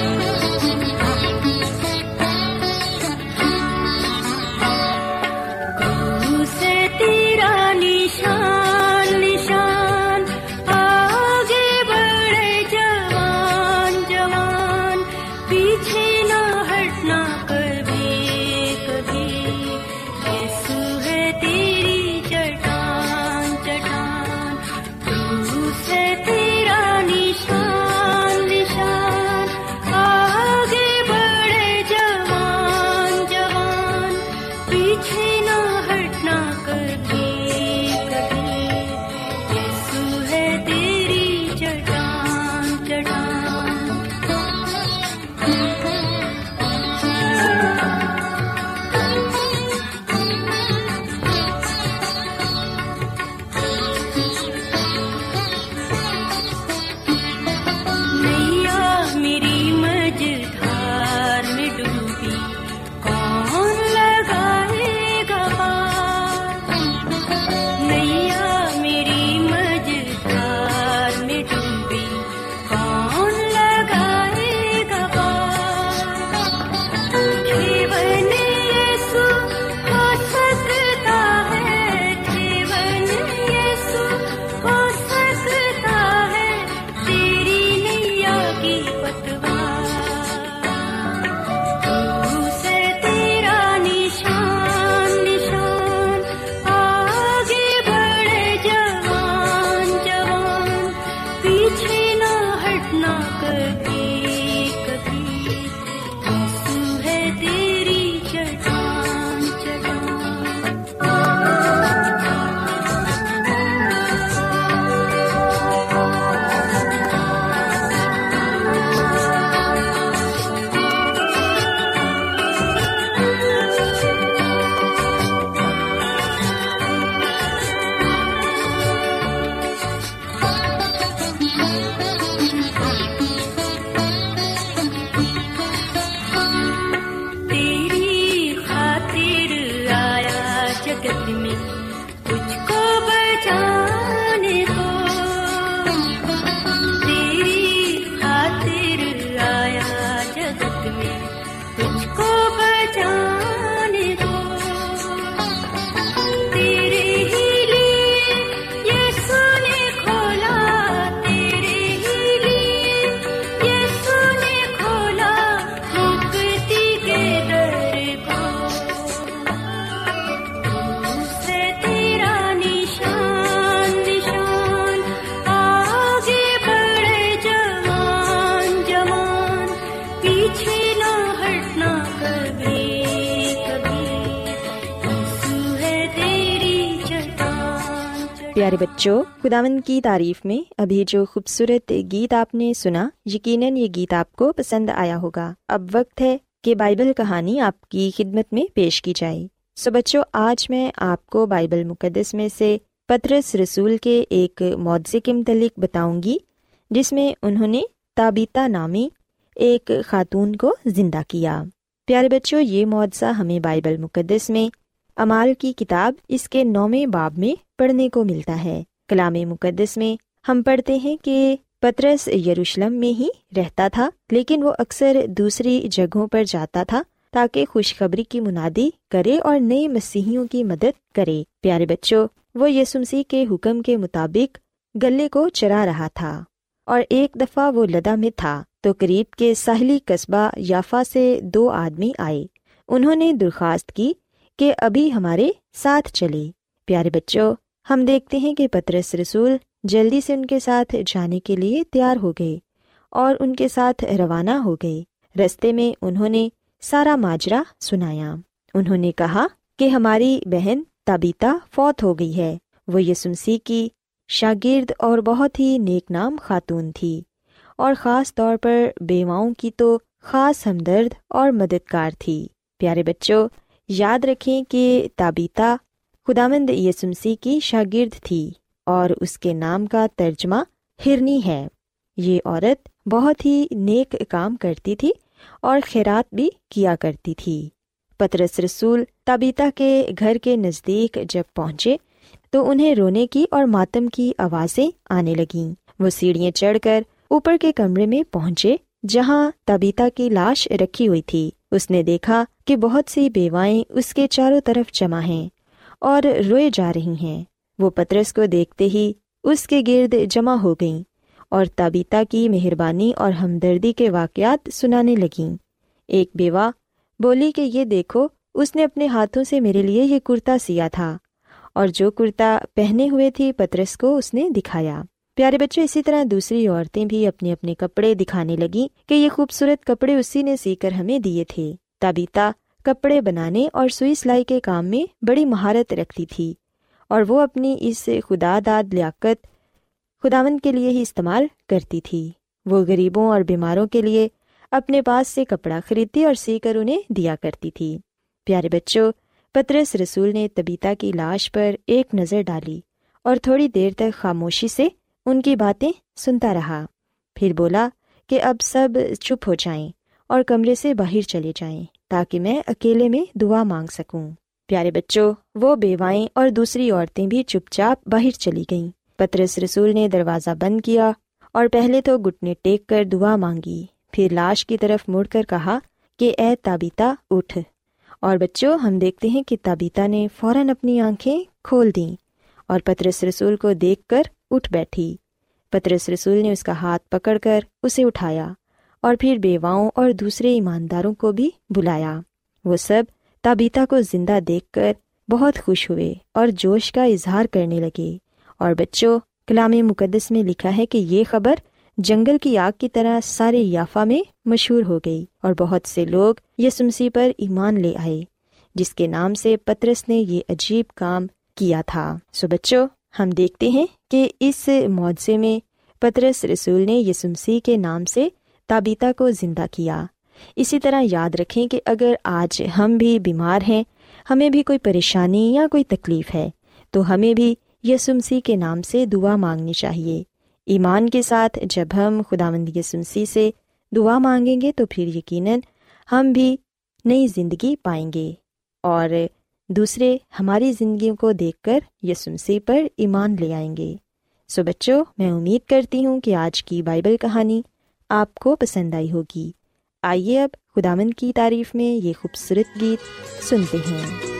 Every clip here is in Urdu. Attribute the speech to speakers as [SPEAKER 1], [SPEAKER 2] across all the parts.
[SPEAKER 1] Thank you. پیارے بچوں خداون کی تعریف میں ابھی جو خوبصورت گیت آپ نے سنا، یقیناً یہ گیت آپ کو پسند آیا ہوگا۔ اب وقت ہے کہ بائبل کہانی آپ کی خدمت میں پیش کی جائے۔ سو بچوں، آج میں آپ کو بائبل مقدس میں سے پترس رسول کے ایک معاوضے کے متعلق بتاؤں گی جس میں انہوں نے تابیتا نامی ایک خاتون کو زندہ کیا۔
[SPEAKER 2] پیارے بچوں، یہ معاوضہ ہمیں بائبل مقدس میں امال کی کتاب اس کے نویں باب میں پڑھنے کو ملتا ہے۔ کلام مقدس میں ہم پڑھتے ہیں کہ پترس یروشلم میں ہی رہتا تھا، لیکن وہ اکثر دوسری جگہوں پر جاتا تھا تاکہ خوشخبری کی منادی کرے اور نئے مسیحیوں کی مدد کرے۔ پیارے بچوں، وہ یسمسی کے حکم کے مطابق گلے کو چرا رہا تھا اور ایک دفعہ وہ لدا میں تھا۔ تو قریب کے ساحلی قصبہ یافا سے دو آدمی آئے۔ انہوں نے درخواست کی کہ ابھی ہمارے ساتھ چلے۔ پیارے بچوں ہم دیکھتے ہیں کہ پترس رسول جلدی سے ان کے ساتھ جانے کے لیے تیار ہو گئے اور ان کے ساتھ روانہ ہو گئے۔ رستے میں انہوں نے سارا ماجرا سنایا۔ انہوں نے کہا کہ ہماری بہن تابیتا فوت ہو گئی ہے۔ وہ یسمسی کی شاگرد اور بہت ہی نیک نام خاتون تھی۔ اور خاص طور پر بیواؤں کی تو خاص ہمدرد اور مددگار تھی۔ پیارے بچوں، یاد رکھیں کہ تابیتا خدامند یسمسی کی شاگرد تھی اور اس کے نام کا ترجمہ ہرنی ہے۔ یہ عورت بہت ہی نیک کام کرتی تھی اور خیرات بھی کیا کرتی تھی۔ پترس رسول تابیتا کے گھر کے نزدیک جب پہنچے تو انہیں رونے کی اور ماتم کی آوازیں آنے لگیں۔ وہ سیڑھیاں چڑھ کر اوپر کے کمرے میں پہنچے جہاں تابیتا کی لاش رکھی ہوئی تھی۔ اس نے دیکھا کہ بہت سی بیوائیں اس کے چاروں طرف جمع ہیں۔ اور روئے جا رہی ہیں۔ وہ پترس کو دیکھتے ہی اس کے گرد جمع ہو گئیں اور تابیتا کی مہربانی اور ہمدردی کے واقعات سنانے لگیں۔ ایک بیوہ، بولی کہ یہ دیکھو، اس نے اپنے ہاتھوں سے میرے لیے یہ کرتا سیا تھا اور جو کرتا پہنے ہوئے تھی پترس کو اس نے دکھایا۔ پیارے بچے اسی طرح دوسری عورتیں بھی اپنے اپنے کپڑے دکھانے لگی کہ یہ خوبصورت کپڑے اسی نے سی کر ہمیں دیے تھے۔ تابیتا کپڑے بنانے اور سوئی سلائی کے کام میں بڑی مہارت رکھتی تھی اور وہ اپنی اس خدا داد لیاقت خداون کے لیے ہی استعمال کرتی تھی۔ وہ غریبوں اور بیماروں کے لیے اپنے پاس سے کپڑا خریدتی اور سی کر انہیں دیا کرتی تھی۔ پیارے بچوں، پترس رسول نے تبیتا کی لاش پر ایک نظر ڈالی اور تھوڑی دیر تک خاموشی سے ان کی باتیں سنتا رہا۔ پھر بولا کہ اب سب چپ ہو جائیں اور کمرے سے باہر چلے جائیں۔ تاکہ میں اکیلے میں دعا مانگ سکوں۔ پیارے بچوں، وہ بیوائیں اور دوسری عورتیں بھی چپ چاپ باہر چلی گئیں۔ پترس رسول نے دروازہ بند کیا اور پہلے تو گٹنے ٹیک کر دعا مانگی۔ پھر لاش کی طرف مڑ کر کہا کہ، اے تابیتا، اٹھ۔ اور بچوں، ہم دیکھتے ہیں کہ تابیتا نے فوراً اپنی آنکھیں کھول دیں اور پترس رسول کو دیکھ کر اٹھ بیٹھی۔ پترس رسول نے اس کا ہاتھ پکڑ کر اسے اٹھایا۔ اور پھر بیواؤں اور دوسرے ایمانداروں کو بھی بلایا۔ وہ سب تابیتا کو زندہ دیکھ کر بہت خوش ہوئے اور جوش کا اظہار کرنے لگے۔ اور بچوں، کلام مقدس میں لکھا ہے کہ یہ خبر جنگل کی آگ کی طرح سارے یافا میں مشہور ہو گئی اور بہت سے لوگ یسمسی پر ایمان لے آئے، جس کے نام سے پترس نے یہ عجیب کام کیا تھا۔ سو بچوں، ہم دیکھتے ہیں کہ اس معاوضے میں پترس رسول نے یسمسی کے نام سے تابیتا کو زندہ کیا۔ اسی طرح یاد رکھیں کہ اگر آج ہم بھی بیمار ہیں، ہمیں بھی کوئی پریشانی یا کوئی تکلیف ہے، تو ہمیں بھی یسمسی کے نام سے دعا مانگنی چاہیے۔ ایمان کے ساتھ جب ہم خدا مند یسمسی سے دعا مانگیں گے، تو پھر یقیناً ہم بھی نئی زندگی پائیں گے۔ اور دوسرے ہماری زندگیوں کو دیکھ کر یسمسی پر ایمان لے آئیں گے۔ سو بچوں، میں امید کرتی ہوں کہ آج کی بائبل کہانی آپ کو پسند آئی ہوگی۔ آئیے اب خدامند کی تعریف میں یہ خوبصورت گیت سنتے ہیں۔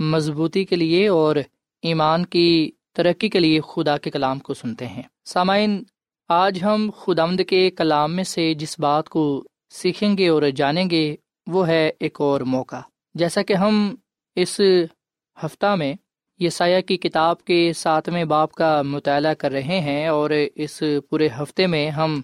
[SPEAKER 3] مضبوطی کے لیے اور ایمان کی ترقی کے لیے خدا کے کلام کو سنتے ہیں۔ سامعین، آج ہم خدامد کے کلام میں سے جس بات کو سیکھیں گے اور جانیں گے، وہ ہے ایک اور موقع۔ جیسا کہ ہم اس ہفتہ میں یسایہ کی کتاب کے ساتویں باپ کا مطالعہ کر رہے ہیں اور اس پورے ہفتے میں ہم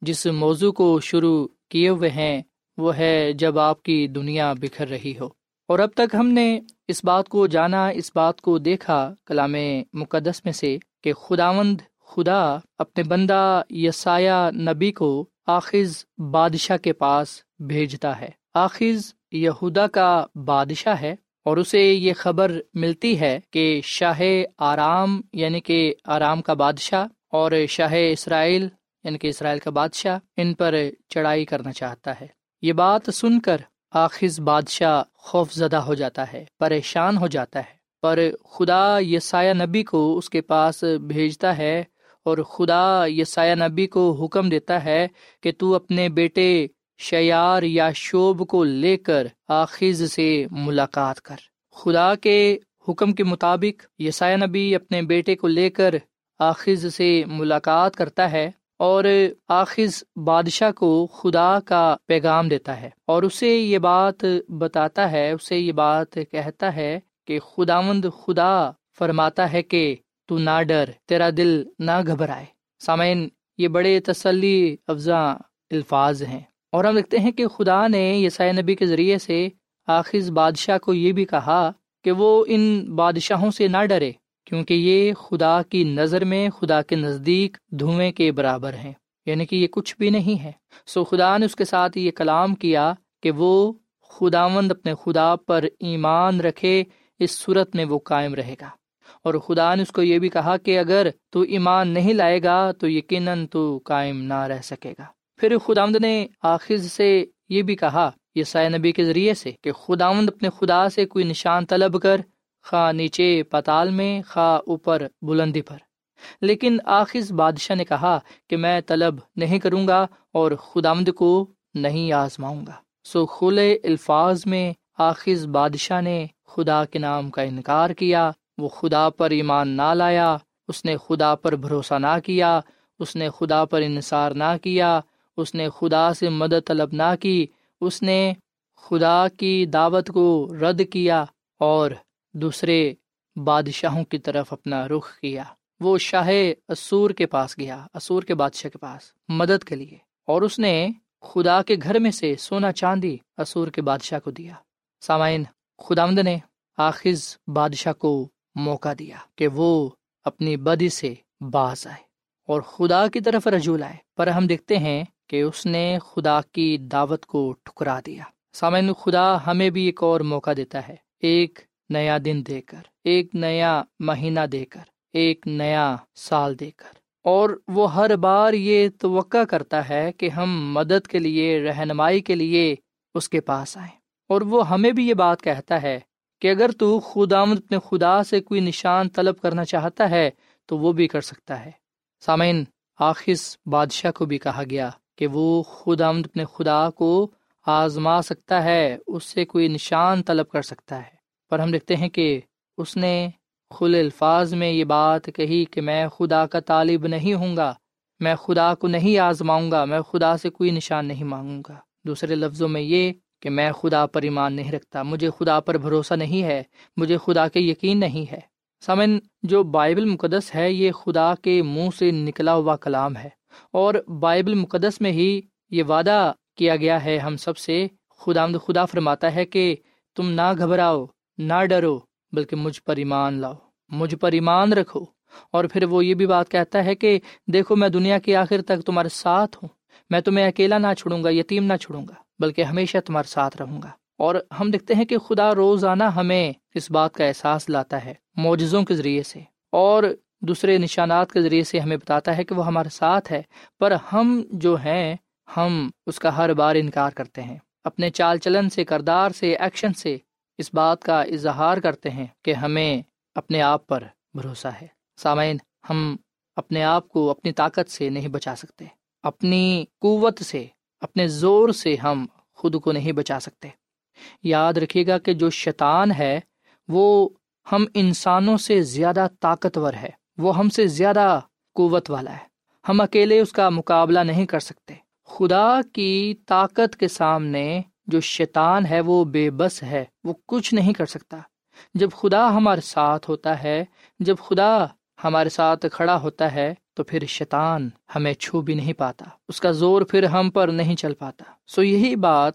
[SPEAKER 3] جس موضوع کو شروع کیے ہوئے ہیں، وہ ہے جب آپ کی دنیا بکھر رہی ہو۔ اور اب تک ہم نے اس بات کو جانا، اس بات کو دیکھا کلام مقدس میں سے کہ خداوند خدا اپنے بندہ یسایہ نبی کو آخذ بادشاہ کے پاس بھیجتا ہے۔ آخذ یہودا کا بادشاہ ہے اور اسے یہ خبر ملتی ہے کہ شاہ آرام یعنی کہ آرام کا بادشاہ اور شاہ اسرائیل یعنی کہ اسرائیل کا بادشاہ، ان پر چڑھائی کرنا چاہتا ہے۔ یہ بات سن کر آخذ بادشاہ خوف زدہ ہو جاتا ہے، پریشان ہو جاتا ہے۔ پر خدا یسایہ نبی کو اس کے پاس بھیجتا ہے اور خدا یسایہ نبی کو حکم دیتا ہے کہ تو اپنے بیٹے شیار یا شوب کو لے کر آخذ سے ملاقات کر۔ خدا کے حکم کے مطابق یسایہ نبی اپنے بیٹے کو لے کر آخذ سے ملاقات کرتا ہے۔ اور آخذ بادشاہ کو خدا کا پیغام دیتا ہے اور اسے یہ بات بتاتا ہے، اسے یہ بات کہتا ہے کہ خدا مند خدا فرماتا ہے کہ تو نہ ڈر، تیرا دل نہ گھبرائے۔ سامعین، یہ بڑے تسلی افزا الفاظ ہیں۔ اور ہم دیکھتے ہیں کہ خدا نے یسائے نبی کے ذریعے سے آخذ بادشاہ کو یہ بھی کہا کہ وہ ان بادشاہوں سے نہ ڈرے۔ کیونکہ یہ خدا کی نظر میں خدا کے نزدیک دھوئیں کے برابر ہیں یعنی کہ یہ کچھ بھی نہیں ہے۔ سو خدا نے اس کے ساتھ یہ کلام کیا کہ وہ خدا مند اپنے خدا پر ایمان رکھے، اس صورت میں وہ قائم رہے گا۔ اور خدا نے اس کو یہ بھی کہا کہ اگر تو ایمان نہیں لائے گا تو یقیناً تو قائم نہ رہ سکے گا۔ پھر خدامد نے آخر سے یہ بھی کہا یہ سائے نبی کے ذریعے سے، کہ خداوند اپنے خدا سے کوئی نشان طلب کر خواہ نیچے پتال میں، خواہ اوپر بلندی پر۔ لیکن آخذ بادشاہ نے کہا کہ میں طلب نہیں کروں گا اور خدامد کو نہیں آزماؤں گا۔ سو کھلے الفاظ میں آخذ بادشاہ نے خدا کے نام کا انکار کیا۔ وہ خدا پر ایمان نہ لایا، اس نے خدا پر بھروسہ نہ کیا، اس نے خدا پر انصار نہ کیا، اس نے خدا سے مدد طلب نہ کی، اس نے خدا کی دعوت کو رد کیا اور دوسرے بادشاہوں کی طرف اپنا رخ کیا۔ وہ شاہ اسور کے پاس گیا اسور کے بادشاہ کے پاس مدد کے لیے۔ اور اس نے خدا کے گھر میں سے سونا چاندی اسور کے بادشاہ کو دیا۔ سامعین خدا نے آخذ بادشاہ کو موقع دیا کہ وہ اپنی بدی سے باز آئے اور خدا کی طرف رجوع لائے۔ پر ہم دیکھتے ہیں کہ اس نے خدا کی دعوت کو ٹھکرا دیا۔ سامعین، خدا ہمیں بھی ایک اور موقع دیتا ہے۔ ایک نیا دن دے کر، ایک نیا مہینہ دے کر، ایک نیا سال دے کر۔ اور وہ ہر بار یہ توقع کرتا ہے کہ ہم مدد کے لیے، رہنمائی کے لیے اس کے پاس آئیں۔ اور وہ ہمیں بھی یہ بات کہتا ہے کہ اگر تو خدا اپنے خدا سے کوئی نشان طلب کرنا چاہتا ہے، تو وہ بھی کر سکتا ہے۔ سامعین آخص بادشاہ کو بھی کہا گیا کہ وہ خدا اپنے خدا کو آزما سکتا ہے، اس سے کوئی نشان طلب کر سکتا ہے۔ پر ہم دیکھتے ہیں کہ اس نے کھل الفاظ میں یہ بات کہی کہ میں خدا کا طالب نہیں ہوں گا، میں خدا کو نہیں آزماؤں گا، میں خدا سے کوئی نشان نہیں مانگوں گا۔ دوسرے لفظوں میں یہ کہ میں خدا پر ایمان نہیں رکھتا، مجھے خدا پر بھروسہ نہیں ہے، مجھے خدا کے یقین نہیں ہے۔ سمن جو بائبل مقدس ہے، یہ خدا کے منہ سے نکلا ہوا کلام ہے۔ اور بائبل مقدس میں ہی یہ وعدہ کیا گیا ہے، ہم سب سے خدا خدا فرماتا ہے کہ تم نہ گھبراؤ۔ نہ ڈرو، بلکہ مجھ پر ایمان لاؤ، مجھ پر ایمان رکھو۔ اور پھر وہ یہ بھی بات کہتا ہے کہ دیکھو، میں دنیا کے آخر تک تمہارے ساتھ ہوں۔ میں تمہیں اکیلا نہ چھوڑوں گا، یتیم نہ چھوڑوں گا، بلکہ ہمیشہ تمہارے ساتھ رہوں گا۔ اور ہم دیکھتے ہیں کہ خدا روزانہ ہمیں اس بات کا احساس لاتا ہے، معجزوں کے ذریعے سے۔ اور دوسرے نشانات کے ذریعے سے ہمیں بتاتا ہے کہ وہ ہمارے ساتھ ہے۔ پر ہم جو ہیں، ہم اس کا ہر بار انکار کرتے ہیں۔ اپنے چال چلن سے، کردار سے، ایکشن سے اس بات کا اظہار کرتے ہیں کہ ہمیں اپنے آپ پر بھروسہ ہے۔ سامعین، ہم اپنے آپ کو اپنی طاقت سے نہیں بچا سکتے۔ اپنی قوت سے، اپنے زور سے ہم خود کو نہیں بچا سکتے۔ یاد رکھیے گا کہ جو شیطان ہے، وہ ہم انسانوں سے زیادہ طاقتور ہے۔ وہ ہم سے زیادہ قوت والا ہے۔ ہم اکیلے اس کا مقابلہ نہیں کر سکتے۔ خدا کی طاقت کے سامنے جو شیطان ہے وہ بے بس ہے، وہ کچھ نہیں کر سکتا۔ جب خدا ہمارے ساتھ ہوتا ہے، جب خدا ہمارے ساتھ کھڑا ہوتا ہے، تو پھر شیطان ہمیں چھو بھی نہیں پاتا۔ اس کا زور پھر ہم پر نہیں چل پاتا۔ سو یہی بات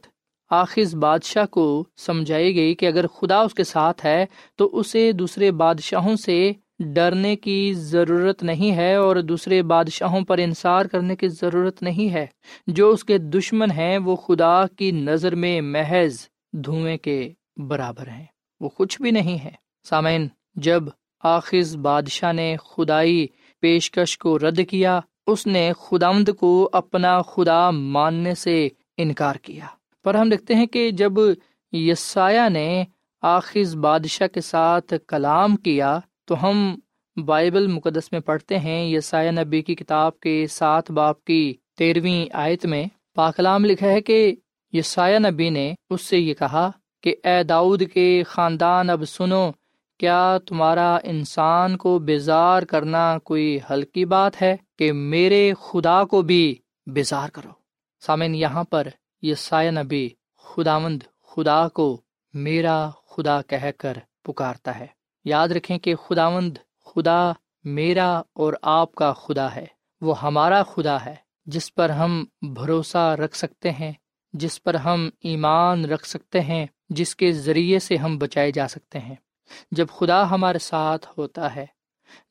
[SPEAKER 3] آخر بادشاہ کو سمجھائی گئی کہ اگر خدا اس کے ساتھ ہے، تو اسے دوسرے بادشاہوں سے ڈرنے کی ضرورت نہیں ہے اور دوسرے بادشاہوں پر انصار کرنے کی ضرورت نہیں ہے۔ جو اس کے دشمن ہیں، وہ خدا کی نظر میں محض دھوئیں کے برابر ہیں۔ وہ کچھ بھی نہیں ہے۔ سامعین، جب آخذ بادشاہ نے خدائی پیشکش کو رد کیا، اس نے خدامد کو اپنا خدا ماننے سے انکار کیا۔ پر ہم دیکھتے ہیں کہ جب یسایہ نے آخذ بادشاہ کے ساتھ کلام کیا تو ہم بائبل مقدس میں پڑھتے ہیں یسایہ نبی کی کتاب کے سات باپ کی تیرہویں آیت میں پاکلام لکھا ہے کہ یسایہ نبی نے اس سے یہ کہا کہ اے داؤد کے خاندان، اب سنو، کیا تمہارا انسان کو بیزار کرنا کوئی ہلکی بات ہے کہ میرے خدا کو بھی بیزار کرو؟ سامن یہاں پر یسایہ نبی خداوند خدا کو میرا خدا کہہ کر پکارتا ہے۔ یاد رکھیں کہ خداوند خدا میرا اور آپ کا خدا ہے۔ وہ ہمارا خدا ہے، جس پر ہم بھروسہ رکھ سکتے ہیں، جس پر ہم ایمان رکھ سکتے ہیں، جس کے ذریعے سے ہم بچائے جا سکتے ہیں۔ جب خدا ہمارے ساتھ ہوتا ہے،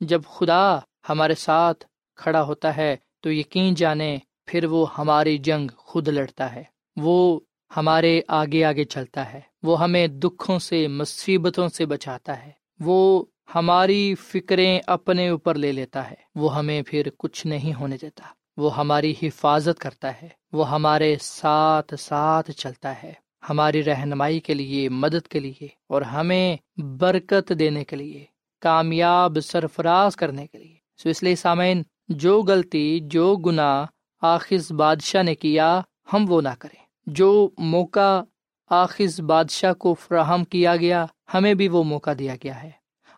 [SPEAKER 3] جب خدا ہمارے ساتھ کھڑا ہوتا ہے، تو یقین جانے پھر وہ ہماری جنگ خود لڑتا ہے۔ وہ ہمارے آگے آگے چلتا ہے۔ وہ ہمیں دکھوں سے، مصیبتوں سے بچاتا ہے۔ وہ ہماری فکریں اپنے اوپر لے لیتا ہے۔ وہ ہمیں پھر کچھ نہیں ہونے دیتا۔ وہ ہماری حفاظت کرتا ہے۔ وہ ہمارے ساتھ ساتھ چلتا ہے۔ ہماری رہنمائی کے لیے، مدد کے لیے اور ہمیں برکت دینے کے لیے، کامیاب سرفراز کرنے کے لیے۔ سو اس لیے سامعین، جو غلطی، جو گناہ آخذ بادشاہ نے کیا، ہم وہ نہ کریں۔ جو موقع آخذ بادشاہ کو فراہم کیا گیا، ہمیں بھی وہ موقع دیا گیا ہے۔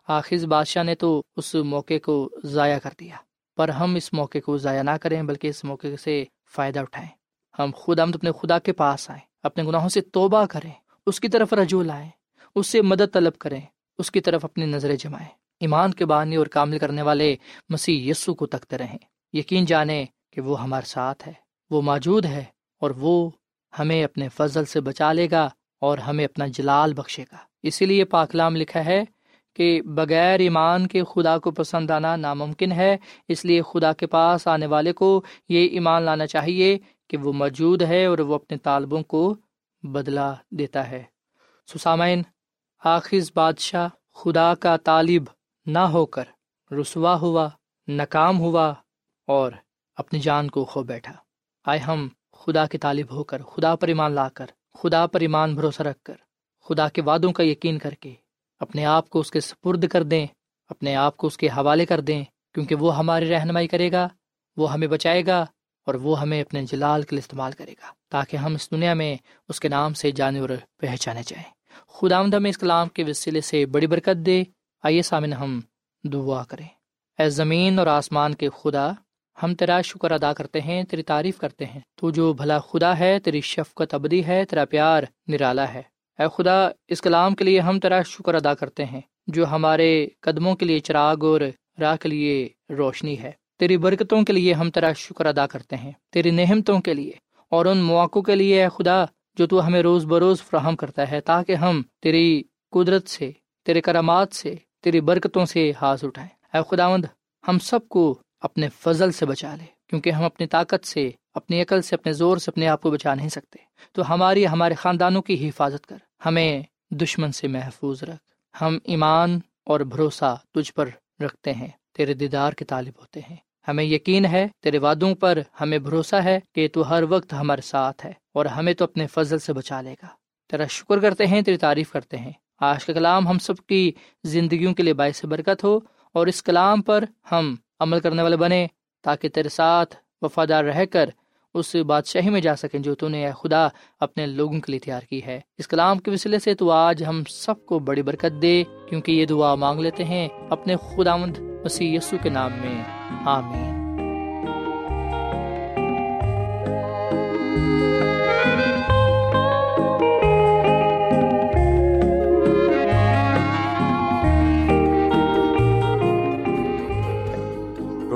[SPEAKER 3] آخذ بادشاہ نے تو اس موقع کو ضائع کر دیا، پر ہم اس موقع کو ضائع نہ کریں، بلکہ اس موقع سے فائدہ اٹھائیں۔ ہم خود ہم اپنے خدا کے پاس آئیں، اپنے گناہوں سے توبہ کریں، اس کی طرف رجوع لائیں، اس سے مدد طلب کریں، اس کی طرف اپنی نظریں جمائیں۔ ایمان کے بانی اور کامل کرنے والے مسیح یسو کو تکتے رہیں۔ یقین جانیں کہ وہ ہمارے ساتھ ہے، وہ موجود ہے اور وہ ہمیں اپنے فضل سے بچا لے گا اور ہمیں اپنا جلال بخشے گا۔ اسی لیے پاکلام لکھا ہے کہ بغیر ایمان کے خدا کو پسند آنا ناممکن ہے، اس لیے خدا کے پاس آنے والے کو یہ ایمان لانا چاہیے کہ وہ موجود ہے اور وہ اپنے طالبوں کو بدلا دیتا ہے۔ سسامین آخر بادشاہ خدا کا طالب نہ ہو کر رسوا ہوا، ناکام ہوا اور اپنی جان کو کھو بیٹھا۔ آئے ہم خدا کے طالب ہو کر، خدا پر ایمان لا کر، خدا پر ایمان بھروسہ رکھ کر، خدا کے وعدوں کا یقین کر کے اپنے آپ کو اس کے سپرد کر دیں، اپنے آپ کو اس کے حوالے کر دیں، کیونکہ وہ ہماری رہنمائی کرے گا، وہ ہمیں بچائے گا اور وہ ہمیں اپنے جلال کے لیے استعمال کرے گا، تاکہ ہم اس دنیا میں اس کے نام سے جانور پہچانے جائیں۔ خدا آمد ہمیں اس کلام کے وسیلے سے بڑی برکت دے۔ آئیے سامن ہم دعا کریں۔ اے زمین اور آسمان کے خدا ہم تیرا شکر ادا کرتے ہیں، تیری تعریف کرتے ہیں۔ تو جو بھلا خدا ہے، تیری شفقت ابدی ہے، تیرا پیار نرالا ہے۔ اے خدا، اس کلام کے لیے ہم تیرا شکر ادا کرتے ہیں، جو ہمارے قدموں کے لیے چراغ اور راہ کے لیے روشنی ہے۔ تیری برکتوں کے لیے ہم تیرا شکر ادا کرتے ہیں، تیری نہمتوں کے لیے۔ اور ان مواقع کے لیے اے خدا، جو تو ہمیں روز بروز فراہم کرتا ہے، تاکہ ہم تیری قدرت سے، تیرے کرامات سے، تیری برکتوں سے ہاتھ اٹھائیں۔ اے خداوند، ہم سب کو اپنے فضل سے بچا لے، کیونکہ ہم اپنی طاقت سے، اپنی عقل سے، اپنے زور سے اپنے آپ کو بچا نہیں سکتے۔ تو ہماری، ہمارے خاندانوں کی حفاظت کر۔ ہمیں دشمن سے محفوظ رکھ۔ ہم ایمان اور بھروسہ تجھ پر رکھتے ہیں، تیرے دیدار کے طالب ہوتے ہیں۔ ہمیں یقین ہے، تیرے وعدوں پر ہمیں بھروسہ ہے کہ تو ہر وقت ہمارے ساتھ ہے اور ہمیں تو اپنے فضل سے بچا لے گا۔ تیرا شکر کرتے ہیں، تیری تعریف کرتے ہیں۔ آج کا کلام ہم سب کی زندگیوں کے لیے باعث برکت ہو اور اس کلام پر ہم عمل کرنے والے بنے تاکہ تیرے ساتھ وفادار رہ کر اس بادشاہی میں جا سکیں جو تو نے خدا اپنے لوگوں کے لیے تیار کی ہے۔ اس کلام کے وسیلے سے تو آج ہم سب کو بڑی برکت دے، کیونکہ یہ دعا مانگ لیتے ہیں اپنے خدا مند مسیح یسو کے نام میں۔ آمین۔